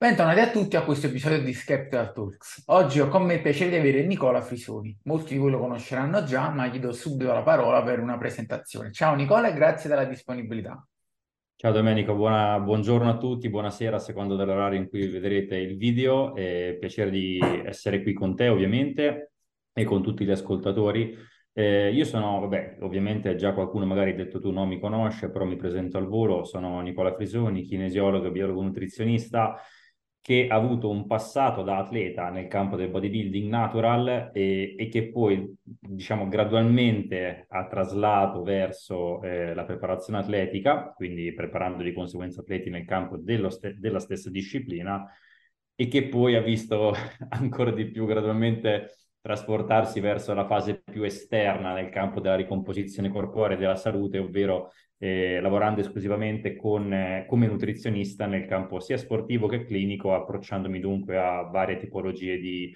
Bentornati a tutti a questo episodio di Skeptical Talks. Oggi ho con me il piacere di avere Nicola Frisoni. Molti di voi lo conosceranno già, ma gli do subito la parola per una presentazione. Ciao Nicola e grazie della disponibilità. Ciao Domenico, buona, buongiorno a tutti, buonasera a seconda dell'orario in cui vedrete il video. È piacere di essere qui con te ovviamente e con tutti gli ascoltatori. Eh, io sono, vabbè, ovviamente già qualcuno magari ha detto tu non mi conosce, però mi presento al volo, sono Nicola Frisoni, kinesiologo biologo nutrizionista che ha avuto un passato da atleta nel campo del bodybuilding natural e, e che poi, diciamo, gradualmente ha traslato verso eh, la preparazione atletica, quindi preparando di conseguenza atleti nel campo st- della stessa disciplina e che poi ha visto ancora di più gradualmente trasportarsi verso la fase più esterna nel campo della ricomposizione corporea e della salute, ovvero eh, lavorando esclusivamente con, eh, come nutrizionista nel campo sia sportivo che clinico, approcciandomi dunque a varie tipologie di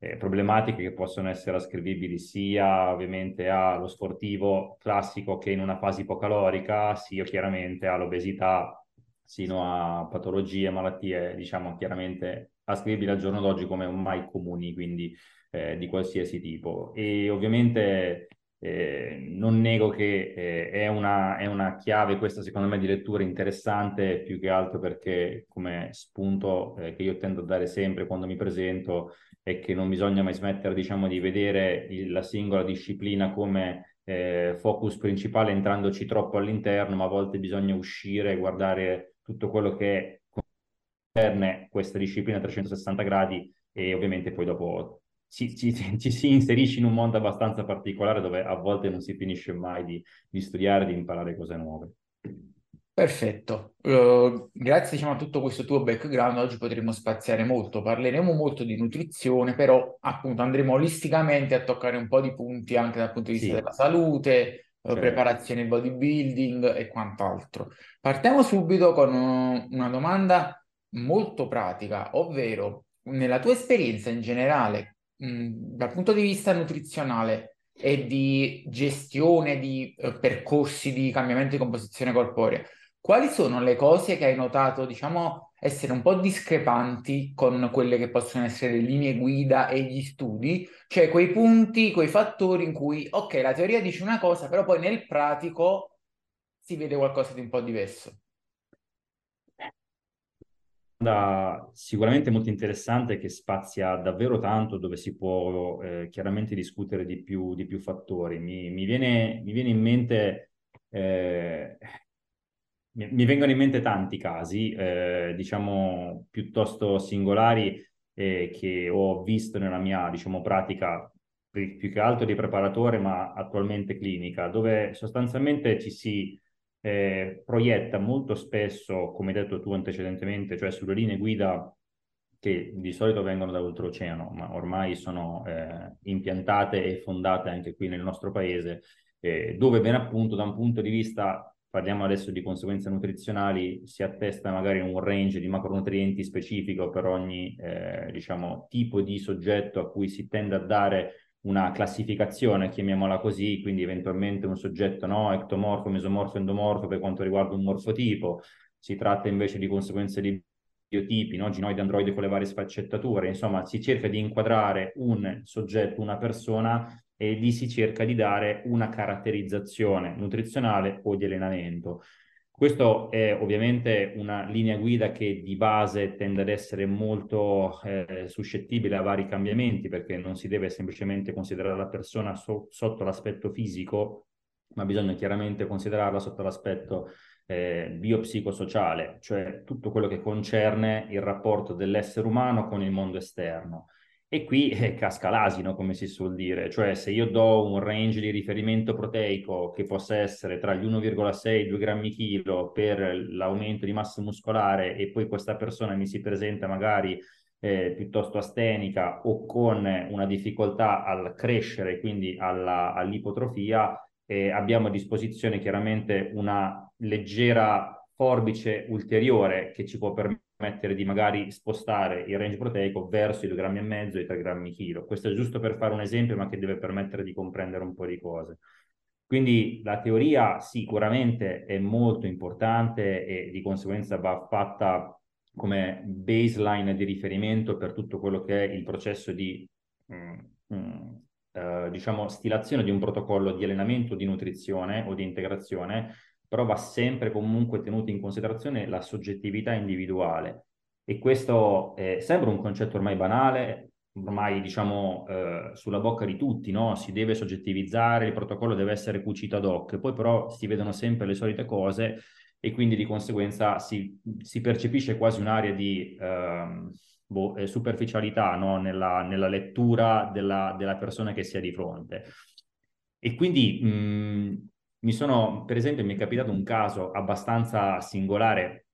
eh, problematiche che possono essere ascrivibili sia ovviamente allo sportivo classico che in una fase ipocalorica, sia chiaramente all'obesità, sino a patologie, malattie, diciamo chiaramente ascrivibili al giorno d'oggi come ormai comuni, quindi eh, di qualsiasi tipo. E ovviamente eh, non nego che eh, è, una, è, una, chiave questa secondo me di lettura interessante più che altro perché come spunto eh, che io tendo a dare sempre quando mi presento è che non bisogna mai smettere diciamo di vedere il, la singola disciplina come eh, focus principale entrandoci troppo all'interno ma a volte bisogna uscire e guardare tutto quello che concerne questa disciplina a 360 gradi e ovviamente poi dopo ci, ci, ci, si inserisce in un mondo abbastanza particolare dove a volte non si finisce mai di, di studiare, di imparare cose nuove. Perfetto, uh, grazie diciamo, a tutto questo tuo background oggi potremo spaziare molto, parleremo molto di nutrizione, però appunto andremo olisticamente a toccare un po' di punti anche dal punto di vista sì. della salute, uh, preparazione bodybuilding e quant'altro. Partiamo subito con uh, una domanda molto pratica, ovvero nella tua esperienza in generale, dal punto di vista nutrizionale e di gestione di eh, percorsi di cambiamento di composizione corporea, quali sono le cose che hai notato, diciamo, essere un po' discrepanti con quelle che possono essere le linee guida e gli studi, cioè quei punti, quei fattori in cui, ok, la teoria dice una cosa, però poi nel pratico si vede qualcosa di un po' diverso sicuramente molto interessante che spazia davvero tanto dove si può eh, chiaramente discutere di più, di più fattori. Mi, mi, viene, mi, viene, in mente, eh, mi, mi, vengono in mente tanti casi, eh, diciamo piuttosto singolari eh, che ho visto nella mia diciamo, pratica più che altro di preparatore ma attualmente clinica, dove sostanzialmente ci si eh, proietta molto spesso, come hai detto tu antecedentemente, cioè sulle linee guida che di solito vengono da oltreoceano, ma ormai sono eh, impiantate e fondate anche qui nel nostro paese, eh, dove ben appunto da un punto di vista, parliamo adesso di conseguenze nutrizionali, si attesta magari un range di macronutrienti specifico per ogni eh, diciamo, tipo di soggetto a cui si tende a dare una classificazione, chiamiamola così, quindi eventualmente un soggetto no, ectomorfo, mesomorfo, endomorfo per quanto riguarda un morfotipo, si tratta invece di conseguenze di biotipi, no? ginoide, androide con le varie sfaccettature, insomma si cerca di inquadrare un soggetto, una persona e lì si cerca di dare una caratterizzazione nutrizionale o di allenamento. Questo è ovviamente una linea guida che di base tende ad essere molto eh, suscettibile a vari cambiamenti perché non si deve semplicemente considerare la persona so- sotto l'aspetto fisico, ma bisogna chiaramente considerarla sotto l'aspetto eh, biopsicosociale, cioè tutto quello che concerne il rapporto dell'essere umano con il mondo esterno. E qui eh, casca l'asino, come si suol dire, cioè se io do un range di riferimento proteico che possa essere tra gli 1,6 e i 2 grammi chilo per l'aumento di massa muscolare e poi questa persona mi si presenta magari eh, piuttosto astenica o con una difficoltà al crescere, quindi alla, all'ipotrofia, eh, abbiamo a disposizione chiaramente una leggera forbice ulteriore che ci può permettere permettere di magari spostare il range proteico verso i 2 grammi e mezzo e i 3 grammi chilo. Questo è giusto per fare un esempio, ma che deve permettere di comprendere un po' di cose. Quindi la teoria sicuramente è molto importante e di conseguenza va fatta come baseline di riferimento per tutto quello che è il processo di mm, mm, eh, diciamo stilazione di un protocollo di allenamento, di nutrizione o di integrazione, però va sempre comunque tenuta in considerazione la soggettività individuale. E questo eh, sembra un concetto ormai banale, ormai diciamo eh, sulla bocca di tutti, no? Si deve soggettivizzare, il protocollo deve essere cucito ad hoc, poi però si vedono sempre le solite cose e quindi di conseguenza si, si percepisce quasi un'area di eh, boh, eh, superficialità no? nella, nella, lettura della, della, persona che si ha di fronte. E quindi mh, mi sono, per esempio, mi è capitato un caso abbastanza singolare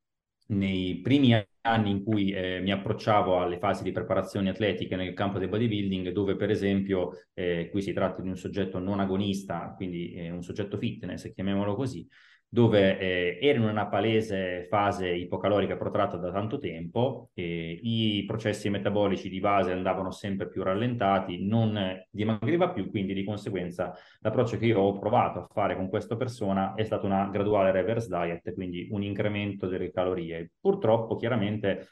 nei primi anni in cui eh, mi approcciavo alle fasi di preparazioni atletiche nel campo del bodybuilding, dove per esempio eh, qui si tratta di un soggetto non agonista, quindi eh, un soggetto fitness, chiamiamolo così, dove eh, era in una palese fase ipocalorica protratta da tanto tempo, eh, i processi metabolici di base andavano sempre più rallentati, non dimagriva più, quindi di conseguenza l'approccio che io ho provato a fare con questa persona è stato una graduale reverse diet, quindi un incremento delle calorie. Purtroppo, chiaramente,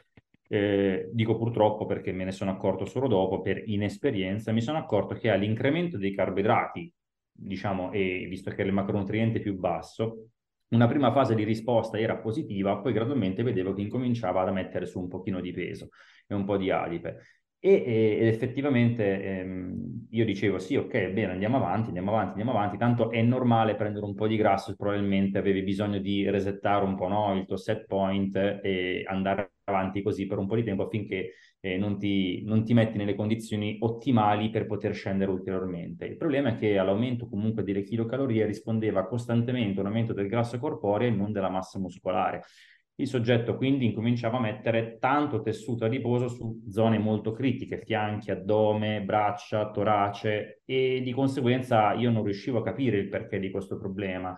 eh, dico purtroppo perché me ne sono accorto solo dopo, per inesperienza, mi sono accorto che all'incremento dei carboidrati, diciamo, e visto che il macronutriente è più basso, una prima fase di risposta era positiva, poi gradualmente vedevo che incominciava a mettere su un pochino di peso e un po' di adipe. E, ed effettivamente ehm, io dicevo sì, ok, bene, andiamo avanti, andiamo avanti, andiamo avanti, tanto è normale prendere un po' di grasso, probabilmente avevi bisogno di resettare un po' no, il tuo set point e andare avanti così per un po' di tempo affinché eh, non, ti, non ti metti nelle condizioni ottimali per poter scendere ulteriormente. Il problema è che all'aumento comunque delle chilocalorie rispondeva costantemente un aumento del grasso corporeo e non della massa muscolare. Il soggetto quindi incominciava a mettere tanto tessuto adiposo su zone molto critiche, fianchi, addome, braccia, torace e di conseguenza io non riuscivo a capire il perché di questo problema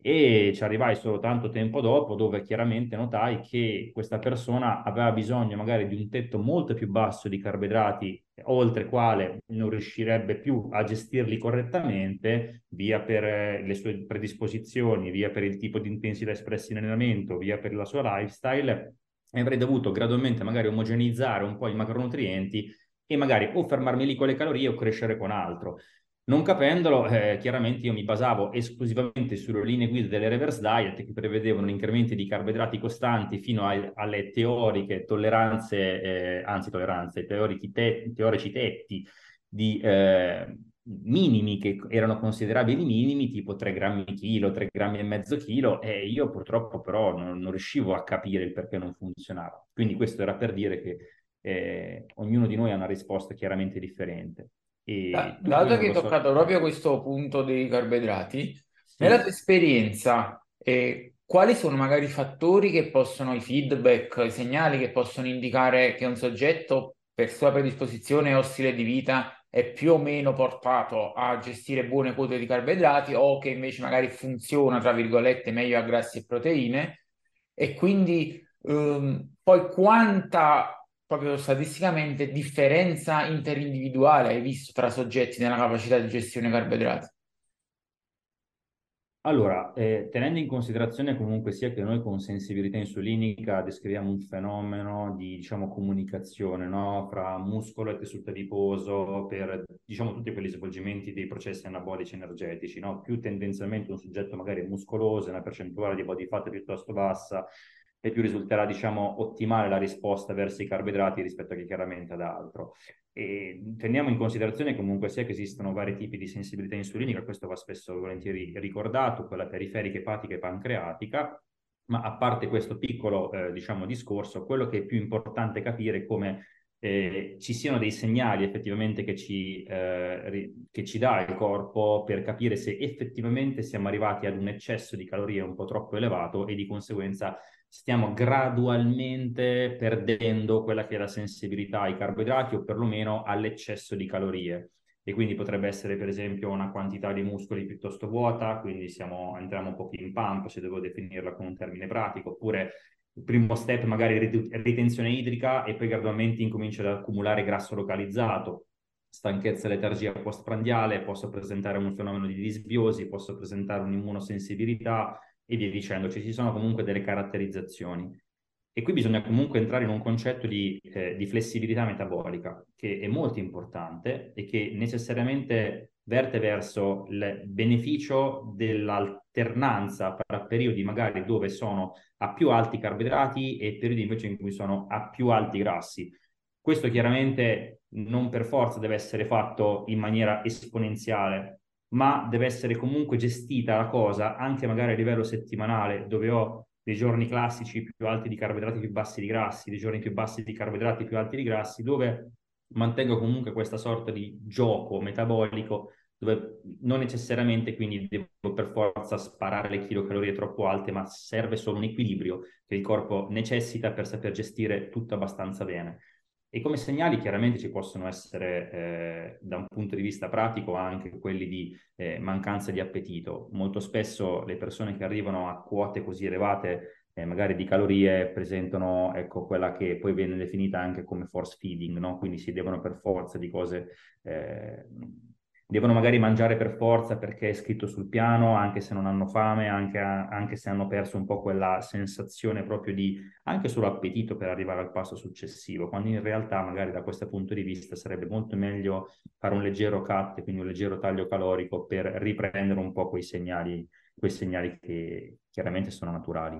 e ci arrivai solo tanto tempo dopo dove chiaramente notai che questa persona aveva bisogno magari di un tetto molto più basso di carboidrati oltre quale non riuscirebbe più a gestirli correttamente via per eh, le sue predisposizioni, via per il tipo di intensità espressa in allenamento, via per la sua lifestyle e avrei dovuto gradualmente magari omogenizzare un po' i macronutrienti e magari o fermarmi lì con le calorie o crescere con altro. Non capendolo, eh, chiaramente io mi basavo esclusivamente sulle linee guida delle reverse diet che prevedevano incrementi di carboidrati costanti fino a, alle teoriche tolleranze, eh, anzi tolleranze, te, teorici tetti di eh, minimi che erano considerabili minimi, tipo 3 grammi chilo, 3 grammi e mezzo chilo, e io purtroppo però non, non riuscivo a capire il perché non funzionava. Quindi questo era per dire che eh, ognuno di noi ha una risposta chiaramente differente. E dato che hai so... toccato proprio questo punto dei carboidrati, sì. nella tua esperienza, eh, quali sono magari i fattori che possono, i feedback, i segnali che possono indicare che un soggetto per sua predisposizione o stile di vita è più o meno portato a gestire buone quote di carboidrati o che invece magari funziona, tra virgolette, meglio a grassi e proteine e quindi um, poi quanta proprio statisticamente differenza interindividuale hai visto tra soggetti nella capacità di gestione carboidrati? Allora, eh, tenendo in considerazione comunque sia che noi con sensibilità insulinica descriviamo un fenomeno di, diciamo, comunicazione, no? Fra muscolo e tessuto adiposo per, diciamo, tutti quegli svolgimenti dei processi anabolici energetici, no? Più tendenzialmente un soggetto magari muscoloso, una percentuale di body fat piuttosto bassa, e più risulterà, diciamo, ottimale la risposta verso i carboidrati rispetto che chiaramente ad altro. E teniamo in considerazione comunque sia che esistono vari tipi di sensibilità insulinica, questo va spesso volentieri ricordato, quella periferica, epatica e pancreatica, ma a parte questo piccolo, eh, diciamo, discorso, quello che è più importante capire è come eh, ci siano dei segnali effettivamente che ci, eh, che ci dà il corpo per capire se effettivamente siamo arrivati ad un eccesso di calorie un po' troppo elevato e di conseguenza stiamo gradualmente perdendo quella che è la sensibilità ai carboidrati o perlomeno all'eccesso di calorie. E quindi potrebbe essere per esempio una quantità di muscoli piuttosto vuota, quindi siamo, entriamo un po' in pump, se devo definirla con un termine pratico, oppure il primo step magari ritenzione idrica e poi gradualmente incomincia ad accumulare grasso localizzato, stanchezza e letargia postprandiale, posso presentare un fenomeno di disbiosi, posso presentare un'immunosensibilità, e via dicendo, ci sono comunque delle caratterizzazioni. E qui bisogna comunque entrare in un concetto di, eh, di flessibilità metabolica che è molto importante e che necessariamente verte verso il beneficio dell'alternanza tra periodi magari dove sono a più alti carboidrati e periodi invece in cui sono a più alti grassi. Questo chiaramente non per forza deve essere fatto in maniera esponenziale, ma deve essere comunque gestita la cosa anche magari a livello settimanale, dove ho dei giorni classici più alti di carboidrati, più bassi di grassi, dei giorni più bassi di carboidrati, più alti di grassi, dove mantengo comunque questa sorta di gioco metabolico dove non necessariamente quindi devo per forza sparare le chilocalorie troppo alte, ma serve solo un equilibrio che il corpo necessita per saper gestire tutto abbastanza bene. E come segnali chiaramente ci possono essere eh, da un punto di vista pratico anche quelli di eh, mancanza di appetito. Molto spesso le persone che arrivano a quote così elevate eh, magari di calorie presentano ecco, quella che poi viene definita anche come force feeding, no? quindi si devono per forza di cose eh, devono magari mangiare per forza perché è scritto sul piano, anche se non hanno fame, anche, anche, se hanno perso un po' quella sensazione proprio di anche solo appetito per arrivare al passo successivo, quando in realtà magari da questo punto di vista sarebbe molto meglio fare un leggero cut, quindi un leggero taglio calorico per riprendere un po' quei segnali, quei segnali che chiaramente sono naturali.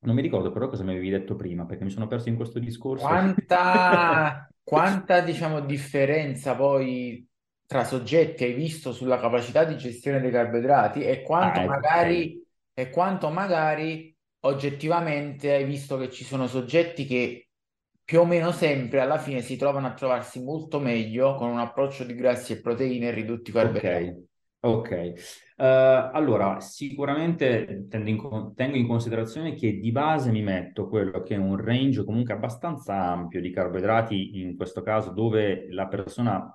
Non mi ricordo però cosa mi avevi detto prima, perché mi sono perso in questo discorso. Quanta, quanta diciamo, differenza poi tra soggetti hai visto sulla capacità di gestione dei carboidrati e quanto ah, ecco, magari, e quanto magari oggettivamente hai visto che ci sono soggetti che più o meno sempre alla fine si trovano a trovarsi molto meglio con un approccio di grassi e proteine e ridotti carboidrati. Ok, ok. Uh, allora sicuramente in, tengo in considerazione che di base mi metto quello che è un range comunque abbastanza ampio di carboidrati, in questo caso dove la persona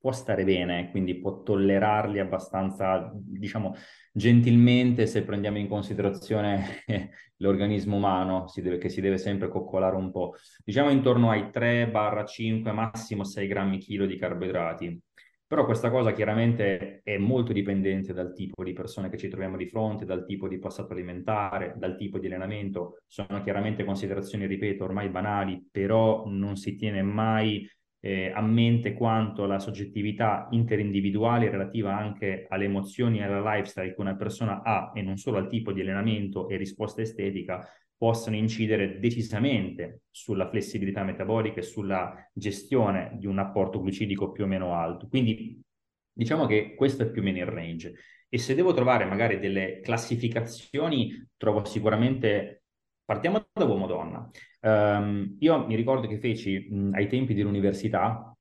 può stare bene, quindi può tollerarli abbastanza, diciamo, gentilmente se prendiamo in considerazione l'organismo umano, si deve, che si deve sempre coccolare un po'. Diciamo intorno ai 3-5, massimo 6 grammi chilo di carboidrati. Però questa cosa chiaramente è molto dipendente dal tipo di persone che ci troviamo di fronte, dal tipo di passato alimentare, dal tipo di allenamento. Sono chiaramente considerazioni, ripeto, ormai banali, però non si tiene mai eh, a mente quanto la soggettività interindividuale relativa anche alle emozioni e alla lifestyle che una persona ha e non solo al tipo di allenamento e risposta estetica possano incidere decisamente sulla flessibilità metabolica e sulla gestione di un apporto glucidico più o meno alto. Quindi diciamo che questo è più o meno il range. E se devo trovare magari delle classificazioni, trovo sicuramente, partiamo da uomo-donna. Um, io mi ricordo che feci mh, ai tempi dell'università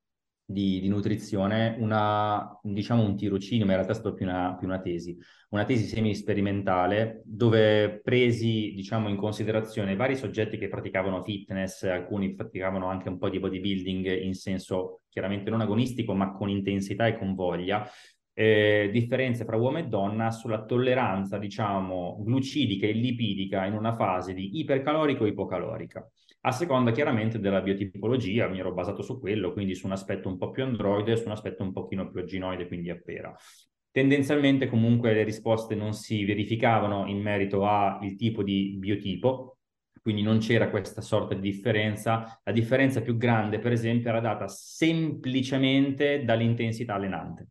di, di, nutrizione una, diciamo un tirocinio, ma in realtà è stato più una, più una tesi, una tesi semi-sperimentale dove presi diciamo in considerazione vari soggetti che praticavano fitness, alcuni praticavano anche un po' di bodybuilding in senso chiaramente non agonistico ma con intensità e con voglia, eh, differenze fra uomo e donna sulla tolleranza, diciamo, glucidica e lipidica in una fase di ipercalorico o ipocalorica. A seconda chiaramente della biotipologia, mi ero basato su quello, quindi su un aspetto un po' più androide, su un aspetto un pochino più aginoide, quindi a pera. Tendenzialmente comunque le risposte non si verificavano in merito al tipo di biotipo, quindi non c'era questa sorta di differenza. La differenza più grande, per esempio, era data semplicemente dall'intensità allenante.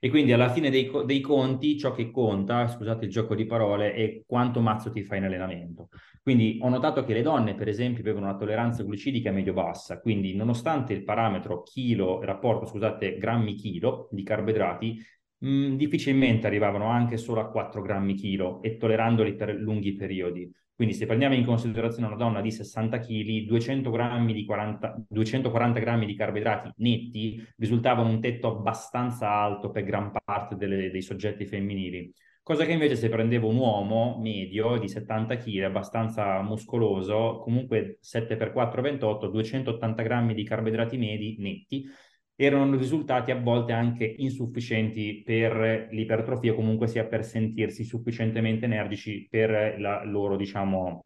E quindi alla fine dei, dei, conti ciò che conta, scusate il gioco di parole, è quanto mazzo ti fai in allenamento. Quindi ho notato che le donne, per esempio, avevano una tolleranza glucidica medio-bassa, quindi nonostante il parametro chilo, rapporto, scusate, grammi chilo di carboidrati, mh, difficilmente arrivavano anche solo a 4 grammi chilo e tollerandoli per lunghi periodi. Quindi se prendiamo in considerazione una donna di 60 kg, 200 grammi di 40, 240 grammi di carboidrati netti risultavano un tetto abbastanza alto per gran parte delle, dei soggetti femminili. Cosa che invece se prendevo un uomo medio di 70 kg, abbastanza muscoloso, comunque 7x4 28, 280 grammi di carboidrati medi netti, erano risultati a volte anche insufficienti per l'ipertrofia, comunque sia per sentirsi sufficientemente energici per la loro, diciamo,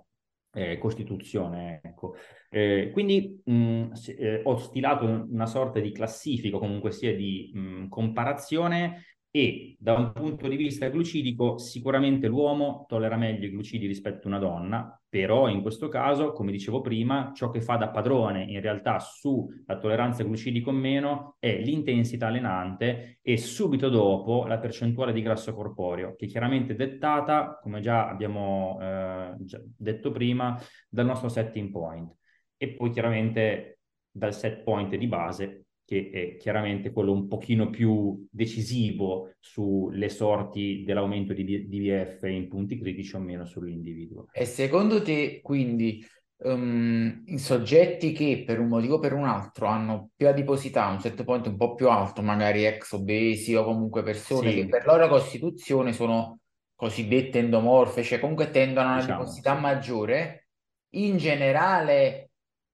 eh, costituzione. Ecco. Eh, quindi mh, eh, ho stilato una sorta di classifica, comunque sia di mh, comparazione e da un punto di vista glucidico sicuramente l'uomo tollera meglio i glucidi rispetto a una donna, però in questo caso, come dicevo prima, ciò che fa da padrone in realtà sulla tolleranza glucidica o meno è l'intensità allenante e subito dopo la percentuale di grasso corporeo, che è chiaramente dettata, come già abbiamo eh, già detto prima, dal nostro setting point. E poi chiaramente dal set point di base che è chiaramente quello un pochino più decisivo sulle sorti dell'aumento di DVF in punti critici o meno sull'individuo. E secondo te, quindi, um, in soggetti che per un motivo o per un altro hanno più adiposità, un set point un po' più alto, magari ex obesi o comunque persone sì. che per loro costituzione sono cosiddette endomorfe, cioè comunque tendono a una diciamo, adiposità sì. maggiore, in generale,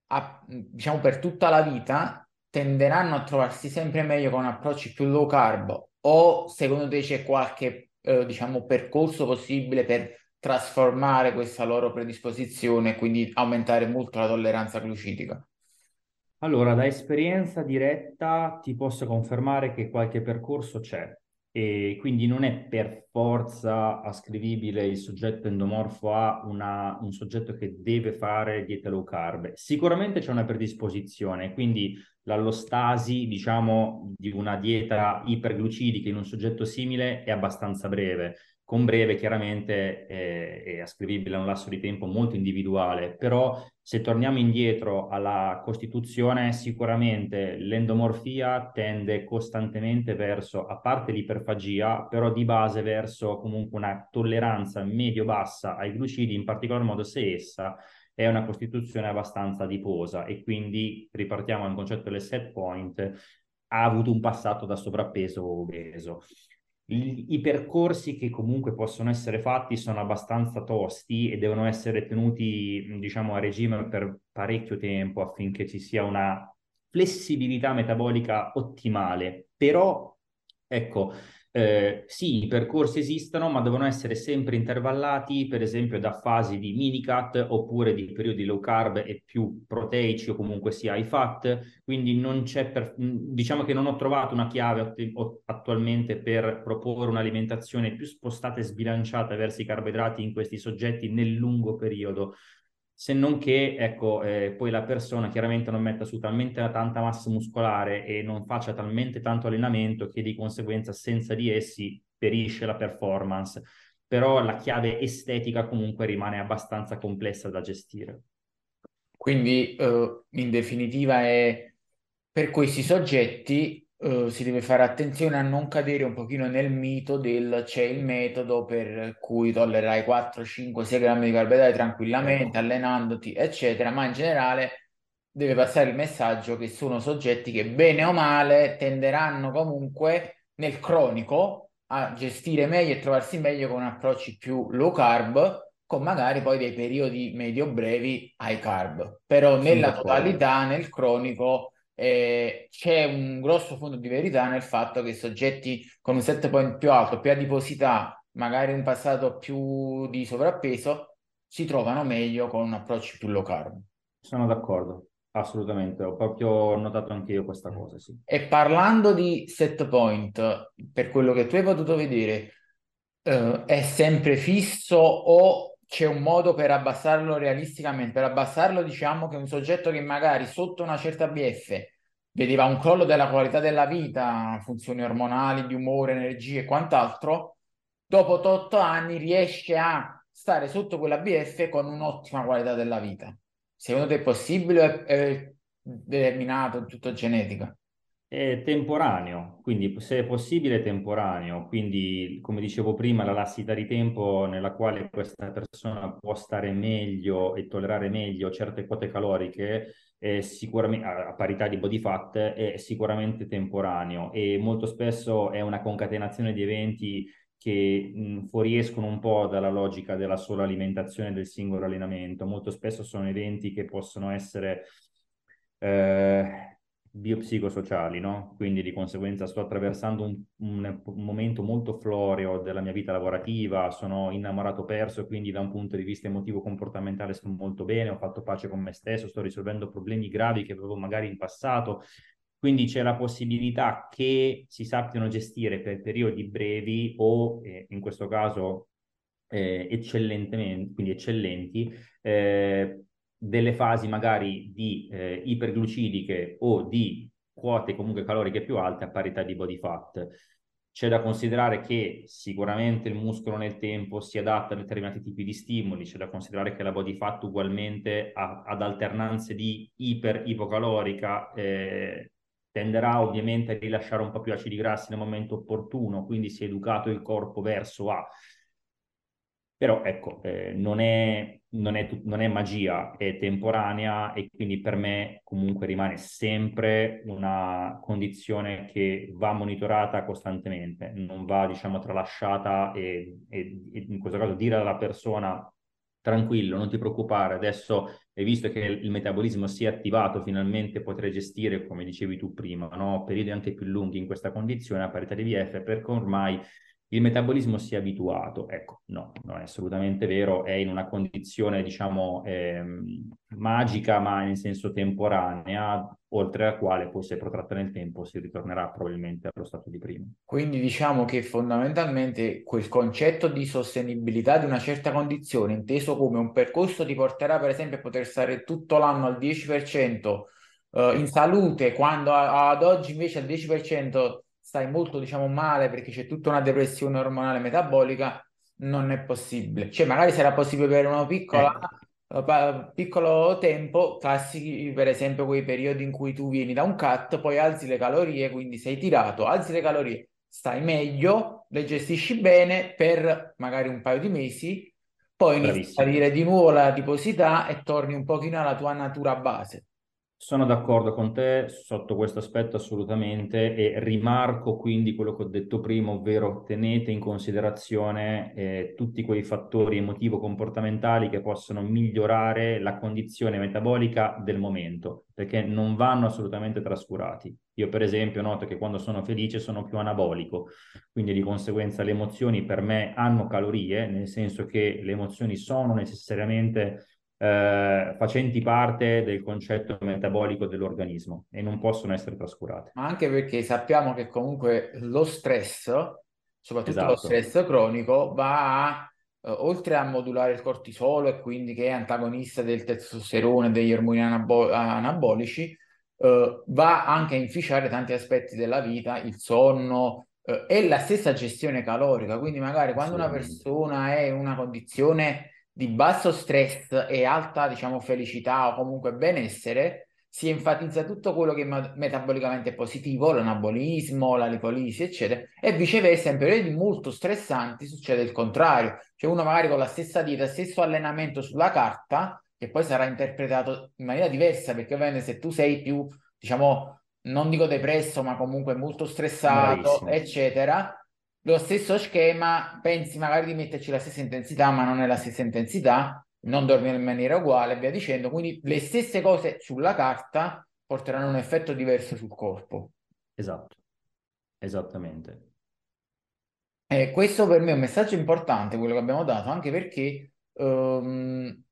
a, diciamo per tutta la vita, tenderanno a trovarsi sempre meglio con approcci più low carb o secondo te c'è qualche eh, diciamo percorso possibile per trasformare questa loro predisposizione e quindi aumentare molto la tolleranza glucidica? Allora, da esperienza diretta ti posso confermare che qualche percorso c'è e quindi non è per forza ascrivibile il soggetto endomorfo a una, un soggetto che deve fare dieta low carb. Sicuramente c'è una predisposizione, quindi l'allostasi, diciamo, di una dieta iperglucidica in un soggetto simile è abbastanza breve. Con breve chiaramente è, è ascrivibile a un lasso di tempo molto individuale, però se torniamo indietro alla Costituzione, sicuramente l'endomorfia tende costantemente verso, a parte l'iperfagia, però di base verso comunque una tolleranza medio-bassa ai glucidi, in particolar modo se essa è una costituzione abbastanza adiposa e quindi ripartiamo al concetto del set point, ha avuto un passato da sovrappeso o obeso. I, percorsi che comunque possono essere fatti sono abbastanza tosti e devono essere tenuti, diciamo, a regime per parecchio tempo affinché ci sia una flessibilità metabolica ottimale. Però, ecco, eh, sì, i percorsi esistono, ma devono essere sempre intervallati, per esempio da fasi di minicut oppure di periodi low carb e più proteici o comunque sia high fat, quindi non c'è per, diciamo che non ho trovato una chiave attualmente per proporre un'alimentazione più spostata e sbilanciata verso i carboidrati in questi soggetti nel lungo periodo se non che ecco, eh, poi la persona chiaramente non metta su talmente tanta massa muscolare e non faccia talmente tanto allenamento che di conseguenza senza di essi perisce la performance. Però la chiave estetica comunque rimane abbastanza complessa da gestire. Quindi eh, in definitiva è per questi soggetti Uh, si deve fare attenzione a non cadere un pochino nel mito del c'è il metodo per cui tollerai 4, 5, 6 grammi di carboidrati tranquillamente, ecco. allenandoti, eccetera, ma in generale deve passare il messaggio che sono soggetti che bene o male tenderanno comunque nel cronico a gestire meglio e trovarsi meglio con approcci più low carb, con magari poi dei periodi medio-brevi high carb. Però nella totalità, nel cronico eh, c'è un grosso fondo di verità nel fatto che soggetti con un set point più alto, più adiposità, magari un passato più di sovrappeso, si trovano meglio con un approccio più low carb. Sono d'accordo, assolutamente, ho proprio notato anche io questa cosa, sì. E parlando di set point, per quello che tu hai potuto vedere, eh, è sempre fisso o c'è un modo per abbassarlo realisticamente. Per abbassarlo, diciamo che un soggetto che magari sotto una certa BF vedeva un crollo della qualità della vita, funzioni ormonali, di umore, energie e quant'altro, dopo 8 anni riesce a stare sotto quella BF con un'ottima qualità della vita. Secondo te è possibile o è determinato, tutto genetica? È temporaneo, quindi se è possibile temporaneo, quindi come dicevo prima la lassità di tempo nella quale questa persona può stare meglio e tollerare meglio certe quote caloriche è sicuramente a parità di body fat è sicuramente temporaneo e molto spesso è una concatenazione di eventi che mh, fuoriescono un po' dalla logica della sola alimentazione del singolo allenamento. Molto spesso sono eventi che possono essere eh, biopsicosociali, no? Quindi di conseguenza sto attraversando un, un, un, momento molto floreo della mia vita lavorativa, sono innamorato perso, quindi da un punto di vista emotivo comportamentale sto molto bene, ho fatto pace con me stesso, sto risolvendo problemi gravi che avevo magari in passato quindi c'è la possibilità che si sappiano gestire per periodi brevi o eh, in questo caso eh, eccellentemente, quindi eccellenti, eh, delle fasi magari di eh, iperglucidiche o di quote comunque caloriche più alte a parità di body fat. C'è da considerare che sicuramente il muscolo nel tempo si adatta a determinati tipi di stimoli, c'è da considerare che la body fat ugualmente ha, ad alternanze di iper-ipocalorica eh, tenderà ovviamente a rilasciare un po' più acidi grassi nel momento opportuno, quindi si è educato il corpo verso a però ecco, eh, non, è, non, è, non, è, magia, è temporanea e quindi per me comunque rimane sempre una condizione che va monitorata costantemente, non va diciamo tralasciata e, e, e in questo caso dire alla persona tranquillo, non ti preoccupare, adesso hai visto che il metabolismo si è attivato, finalmente potrai gestire, come dicevi tu prima, no? periodi anche più lunghi in questa condizione a parità di VF, perché ormai il metabolismo si è abituato. Ecco, no, non è assolutamente vero, è in una condizione, diciamo, ehm, magica, ma in senso temporanea, oltre la quale poi se protratta nel tempo si ritornerà probabilmente allo stato di prima. Quindi diciamo che fondamentalmente quel concetto di sostenibilità di una certa condizione, inteso come un percorso ti porterà per esempio a poter stare tutto l'anno al 10% eh, in salute, quando ad oggi invece al 10% stai molto, diciamo, male perché c'è tutta una depressione ormonale metabolica, non è possibile. Cioè, magari sarà possibile per una piccola, eh. piccolo tempo, classici, per esempio, quei periodi in cui tu vieni da un cut, poi alzi le calorie, quindi sei tirato, alzi le calorie, stai meglio, le gestisci bene per magari un paio di mesi, poi inizi a salire di nuovo la adiposità e torni un pochino alla tua natura base. Sono d'accordo con te sotto questo aspetto assolutamente e rimarco quindi quello che ho detto prima, ovvero tenete in considerazione eh, tutti quei fattori emotivo-comportamentali che possono migliorare la condizione metabolica del momento, perché non vanno assolutamente trascurati. Io per esempio noto che quando sono felice sono più anabolico, quindi di conseguenza le emozioni per me hanno calorie, nel senso che le emozioni sono necessariamente eh, facenti parte del concetto metabolico dell'organismo e non possono essere trascurate. Ma anche perché sappiamo che comunque lo stress, soprattutto esatto. lo stress cronico, va a, eh, oltre a modulare il cortisolo e quindi che è antagonista del testosterone, degli ormoni anabo- anabolici, eh, va anche a inficiare tanti aspetti della vita, il sonno, eh, e la stessa gestione calorica. Quindi magari quando una persona è in una condizione di basso stress e alta, diciamo, felicità o comunque benessere, si enfatizza tutto quello che metabolicamente è positivo, l'anabolismo, la lipolisi, eccetera, e viceversa in periodi molto stressanti succede il contrario, cioè uno magari con la stessa dieta, stesso allenamento sulla carta, che poi sarà interpretato in maniera diversa, perché ovviamente se tu sei più, diciamo, non dico depresso, ma comunque molto stressato, Bravissimo. eccetera, lo stesso schema, pensi magari di metterci la stessa intensità, ma non è la stessa intensità, non dormire in maniera uguale e via dicendo. Quindi le stesse cose sulla carta porteranno un effetto diverso sul corpo. Esatto, esattamente. E questo per me è un messaggio importante, quello che abbiamo dato, anche perché um,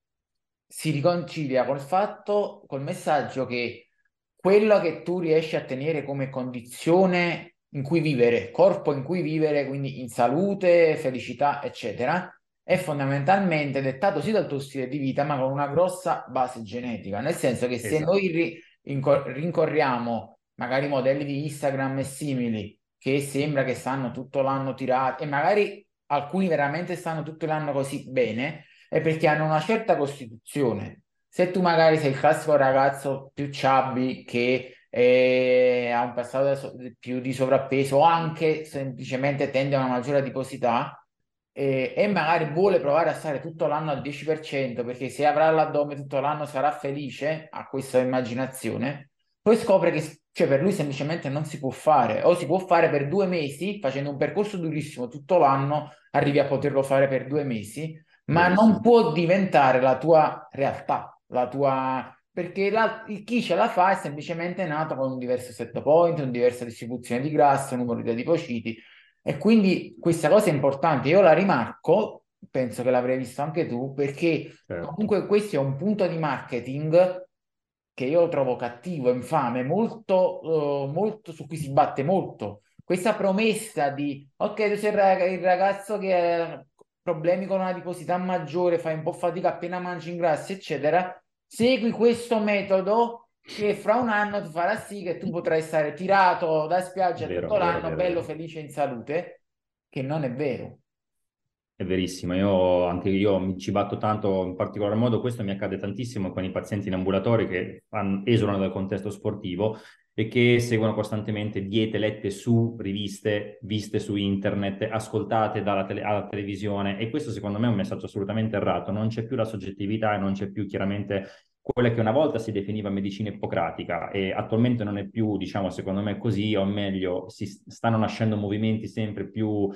si riconcilia col fatto, col messaggio che quello che tu riesci a tenere come condizione in cui vivere, corpo in cui vivere, quindi in salute, felicità, eccetera, è fondamentalmente dettato sì dal tuo stile di vita, ma con una grossa base genetica, nel senso che se esatto. noi ri- rincorriamo magari modelli di Instagram e simili che sembra che stanno tutto l'anno tirati e magari alcuni veramente stanno tutto l'anno così bene, è perché hanno una certa costituzione. Se tu magari sei il classico ragazzo più chubby che e ha un passato più di sovrappeso o anche semplicemente tende a una maggiore adiposità e, e magari vuole provare a stare tutto l'anno al 10% perché se avrà l'addome tutto l'anno sarà felice, a questa immaginazione, poi scopre che cioè, per lui semplicemente non si può fare o si può fare per due mesi facendo un percorso durissimo tutto l'anno, arrivi a poterlo fare per due mesi, ma non può diventare la tua realtà, la tua perché la, chi ce la fa è semplicemente nato con un diverso set point, una diversa distribuzione di grasso, un numero di adipociti e quindi questa cosa è importante. Io la rimarco, penso che l'avrei visto anche tu, perché certo. comunque questo è un punto di marketing che io trovo cattivo, infame, molto, uh, molto su cui si batte molto. Questa promessa di, ok, tu sei il ragazzo che ha problemi con una adiposità maggiore, fai un po' fatica appena mangi in grassi, eccetera, segui questo metodo che fra un anno ti farà sì che tu potrai stare tirato da spiaggia vero, tutto l'anno, vero, bello, vero. felice in salute, che non è vero. È verissimo, io anche io mi ci batto tanto, in particolar modo questo mi accade tantissimo con i pazienti in ambulatorio che esulano dal contesto sportivo e che seguono costantemente diete lette su riviste, viste su internet, ascoltate dalla tele- alla televisione e questo secondo me è un messaggio assolutamente errato, non c'è più la soggettività e non c'è più chiaramente quella che una volta si definiva medicina ippocratica e attualmente non è più, diciamo, secondo me così, o meglio, si stanno nascendo movimenti sempre più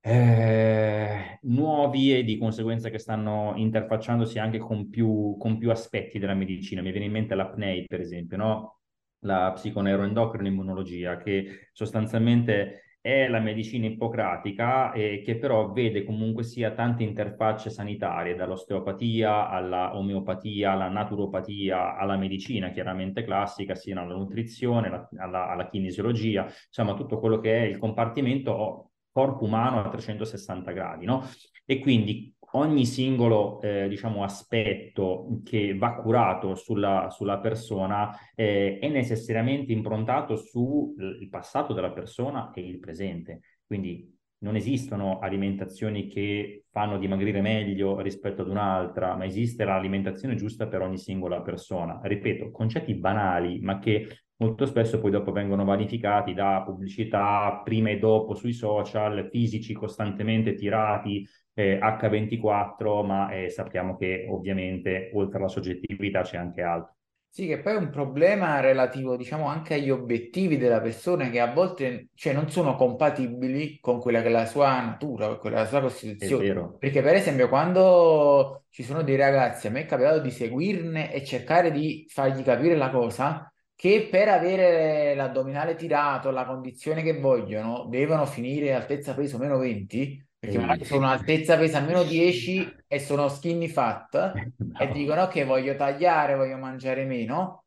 eh, nuovi e di conseguenza che stanno interfacciandosi anche con più, con più aspetti della medicina. Mi viene in mente l'apnea, per esempio, no? La psiconeuroendocrina immunologia, che sostanzialmente è la medicina ippocratica e che però vede comunque sia tante interfacce sanitarie, dall'osteopatia alla omeopatia, alla naturopatia, alla medicina chiaramente classica, sia alla nutrizione, alla, alla, alla kinesiologia, insomma tutto quello che è il compartimento corpo umano a 360 gradi, no? E quindi ogni singolo, eh, diciamo, aspetto che va curato sulla, sulla persona eh, è necessariamente improntato sul passato della persona e il presente. Quindi non esistono alimentazioni che fanno dimagrire meglio rispetto ad un'altra, ma esiste l'alimentazione giusta per ogni singola persona. Ripeto, concetti banali, ma che molto spesso poi dopo vengono vanificati da pubblicità prima e dopo sui social, fisici costantemente tirati eh, H24, ma eh, sappiamo che ovviamente oltre alla soggettività c'è anche altro. Sì, che poi è un problema relativo, diciamo, anche agli obiettivi della persona che a volte, cioè, non sono compatibili con quella che è la sua natura, con quella che è la sua costituzione. Perché, per esempio, quando ci sono dei ragazzi, a me è capitato di seguirne e cercare di fargli capire la cosa, che per avere l'addominale tirato, la condizione che vogliono, devono finire altezza peso meno 20, perché magari sono altezza pesa meno 10 e sono skinny fat no. e dicono ok voglio tagliare, voglio mangiare meno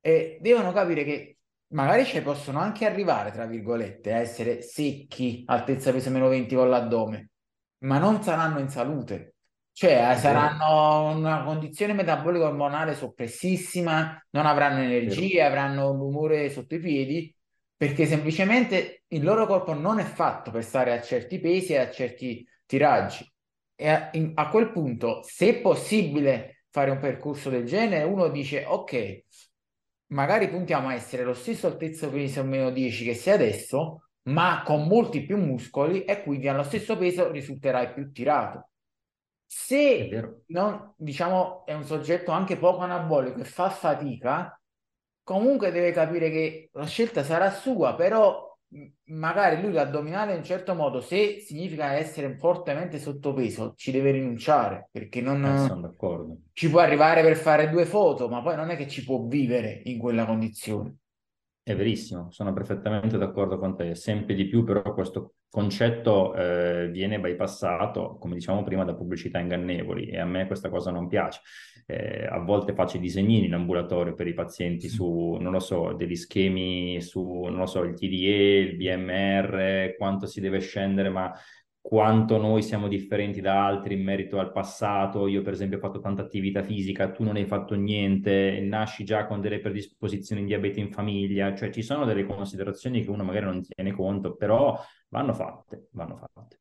e devono capire che magari ci possono anche arrivare, tra virgolette, a essere secchi, altezza peso meno 20 con l'addome, ma non saranno in salute. Cioè, saranno in una condizione metabolica ormonale soppressissima, non avranno energia, avranno un umore sotto i piedi, perché semplicemente il loro corpo non è fatto per stare a certi pesi e a certi tiraggi. E a, in, a quel punto, se è possibile fare un percorso del genere, uno dice, ok, magari puntiamo a essere lo stesso altezza peso meno 10 che sei adesso, ma con molti più muscoli e quindi allo stesso peso risulterai più tirato. Se non, diciamo, è un soggetto anche poco anabolico e fa fatica, comunque deve capire che la scelta sarà sua, però magari lui l'addominale in un certo modo, se significa essere fortemente sottopeso, ci deve rinunciare perché non eh, ci può arrivare per fare due foto, ma poi non è che ci può vivere in quella condizione. È verissimo, sono perfettamente d'accordo con te. Sempre di più, però, questo concetto eh, viene bypassato, come diciamo prima, da pubblicità ingannevoli e a me questa cosa non piace. Eh, a volte faccio i disegnini in ambulatorio per i pazienti su, non lo so, degli schemi su, non lo so, il TDE, il BMR, quanto si deve scendere, ma quanto noi siamo differenti da altri in merito al passato. Io, per esempio, ho fatto tanta attività fisica, tu non hai fatto niente, nasci già con delle predisposizioni in diabete in famiglia, cioè ci sono delle considerazioni che uno magari non tiene conto, però vanno fatte, vanno fatte.